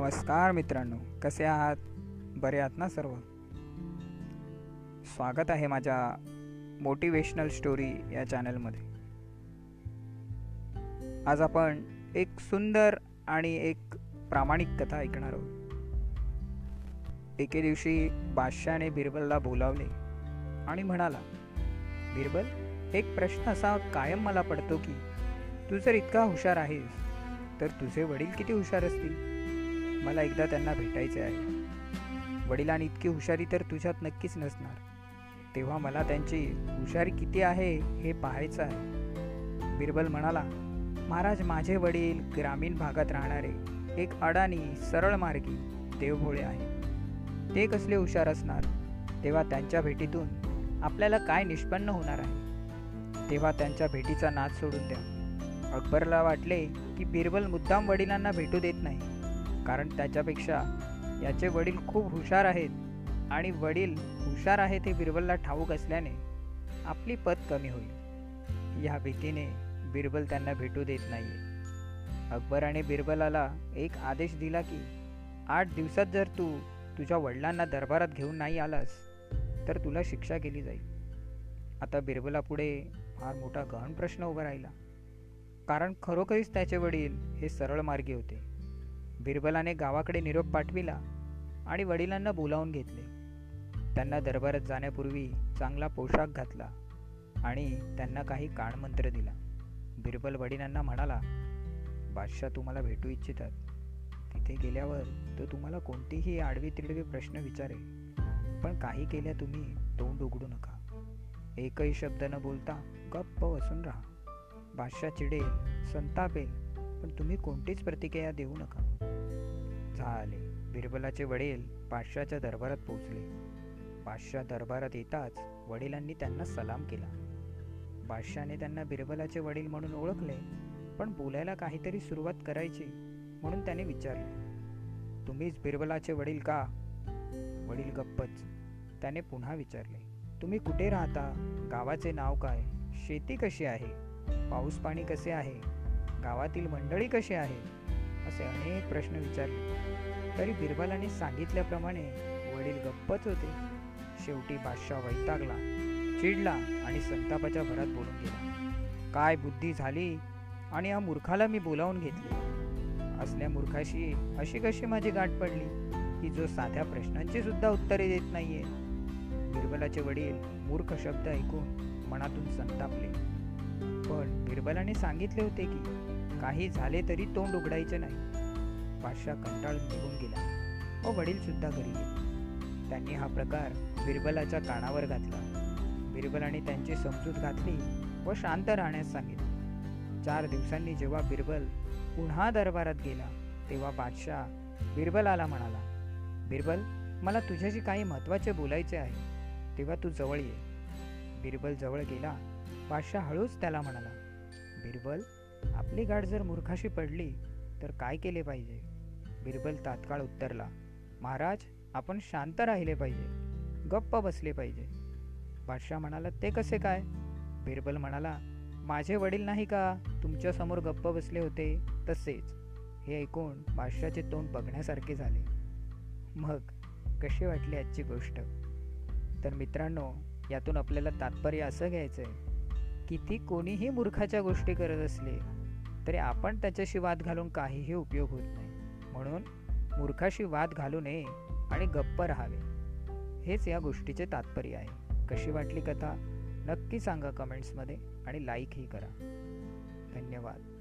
नमस्कार मित्रांनो कसे आहात? बरे आहात ना सर्व? स्वागत आहे माझ्या मोटिवेशनल स्टोरी या चॅनलमध्ये आज आपण एक सुंदर आणि एक प्रामाणिक कथा ऐकणार आहोत. एके दिवशी बादशाने बिरबलला बोलावले आणि म्हणाला बिरबल एक प्रश्न असा कायम मला पडतो की तू जर इतका हुशार आहेस तर तुझे वडील किती हुशार असतील? मला एकदा त्यांना भेटायचे आहे. वडिलांनी इतकी हुशारी तर तुझ्यात नक्कीच नसणार. तेव्हा मला त्यांची हुशारी किती आहे हे पाहायचं आहे. बिरबल म्हणाला महाराज माझे वडील ग्रामीण भागात राहणारे एक अडाणी सरळ मार्गी देवभोळे आहे. ते कसले हुशार असणार? तेव्हा त्यांच्या भेटीतून आपल्याला काय निष्पन्न होणार आहे? तेव्हा त्यांच्या भेटीचा नाद सोडून द्या. अकबरला वाटले की बिरबल मुद्दाम वडिलांना भेटू देत नाही. कारण त्याच्यापेक्षा याचे वडील खूप हुशार आहेत आणि वडील हुशार आहेत हे बिरबलला ठाऊक असल्याने आपली पत कमी होईल. या भीतीने बिरबल त्यांना भेटू देत नाही अकबराने बिरबलाला एक आदेश दिला की आठ दिवसात जर तू तुझ्या वडिलांना दरबारात घेऊन नाही आलास तर तुला शिक्षा केली जाईल. आता बिरबलापुढे फार मोठा गहन प्रश्न उभा राहिला. कारण खरोखरीच त्याचे वडील हे सरळ मार्गी होते. बिरबलाने गावाकडे निरोप पाठविला आणि वडिलांना बोलावून घेतले. त्यांना दरबारात जाण्यापूर्वी चांगला पोशाख घातला आणि त्यांना काही कानमंत्र दिला. बिरबल वडिलांना म्हणाला बादशाह तुम्हाला भेटू इच्छितात. तिथे गेल्यावर तो तुम्हाला कोणतीही आडवी तिडवी प्रश्न विचारेल. पण काही केल्या तुम्ही तोंड उघडू नका. एकही शब्द न बोलता गप्प बसून राहा. बादशाह चिडेल संतापेल पण तुम्ही कोणतीच प्रतिक्रिया देऊ नका. झाले. बिरबलाचे वडील पाशाच्या दरबारात पोहोचले. बादशाह दरबारात येताच वडिलांनी त्यांना सलाम केला. बादशाने त्यांना बिरबलाचे वडील म्हणून ओळखले पण बोलायला काहीतरी सुरुवात करायची म्हणून त्याने विचारले. तुम्हीच बिरबलाचे वडील का? वडील गप्पच. त्याने पुन्हा विचारले. तुम्ही कुठे राहता? गावाचे नाव काय? शेती कशी आहे? पाऊस पाणी कसे आहे? गावातील मंडळी कशी आहे असे अनेक प्रश्न विचारले. तरी बिरबलाने सांगितल्याप्रमाणे वडील गप्पच होते. शेवटी बादशाह वैतागला चिडला आणि संतापाच्या भरात बोलून गेला. काय बुद्धी झाली? आणि या मूर्खाला मी बोलावून घेतले. असल्या मूर्खाशी अशी कशी माझी गाठ पडली? की जो साध्या प्रश्नांची सुद्धा उत्तरे देत नाहीये. बिरबलाचे वडील मूर्ख शब्द ऐकून मनातून संतापले. बिरबलाने सांगितले होते की काही झाले तरी तोंड उघडायचे नाही. बादशाह कंटाळून निघून गेला व वडील सुद्धा घरी गेले. त्यांनी हा प्रकार बिरबलाच्या कानावर घातला. बिरबलाने त्यांची समजूत घातली व शांत राहण्यास सांगितले. चार दिवसांनी जेव्हा बिरबल पुन्हा दरबारात गेला तेव्हा बादशाह बिरबलाला म्हणाला बिरबल मला तुझ्याशी काही महत्त्वाचे बोलायचे आहे. तेव्हा तू जवळ ये. बिरबल जवळ गेला. बादशाह हळूच त्याला म्हणाला बिरबल आपली गाठ जर मूर्खाशी पडली तर काय केले पाहिजे? बिरबल तात्काळ उत्तरला महाराज आपण शांत राहिले पाहिजे. गप्प बसले पाहिजे. बादशाह म्हणाला ते कसे काय? बिरबल म्हणाला माझे वडील नाही का? तुमच्यासमोर गप्प बसले होते? तसेच. हे ऐकून बादशाचे तोंड बघण्यासारखे झाले. मग कशी वाटली आजची गोष्ट? तर मित्रांनो यातून आपल्याला तात्पर्य असं घ्यायचं आहे किती कोणीही मूर्खाच्या गोष्टी करत असले तरी आपण त्याच्याशी वाद घालून काहीही उपयोग होत नाही. म्हणून मूर्खाशी वाद घालू नये आणि गप्प राहावे. हेच या गोष्टीचे तात्पर्य आहे. कशी वाटली कथा? नक्की सांगा कमेंट्समध्ये आणि लाईकही करा. धन्यवाद.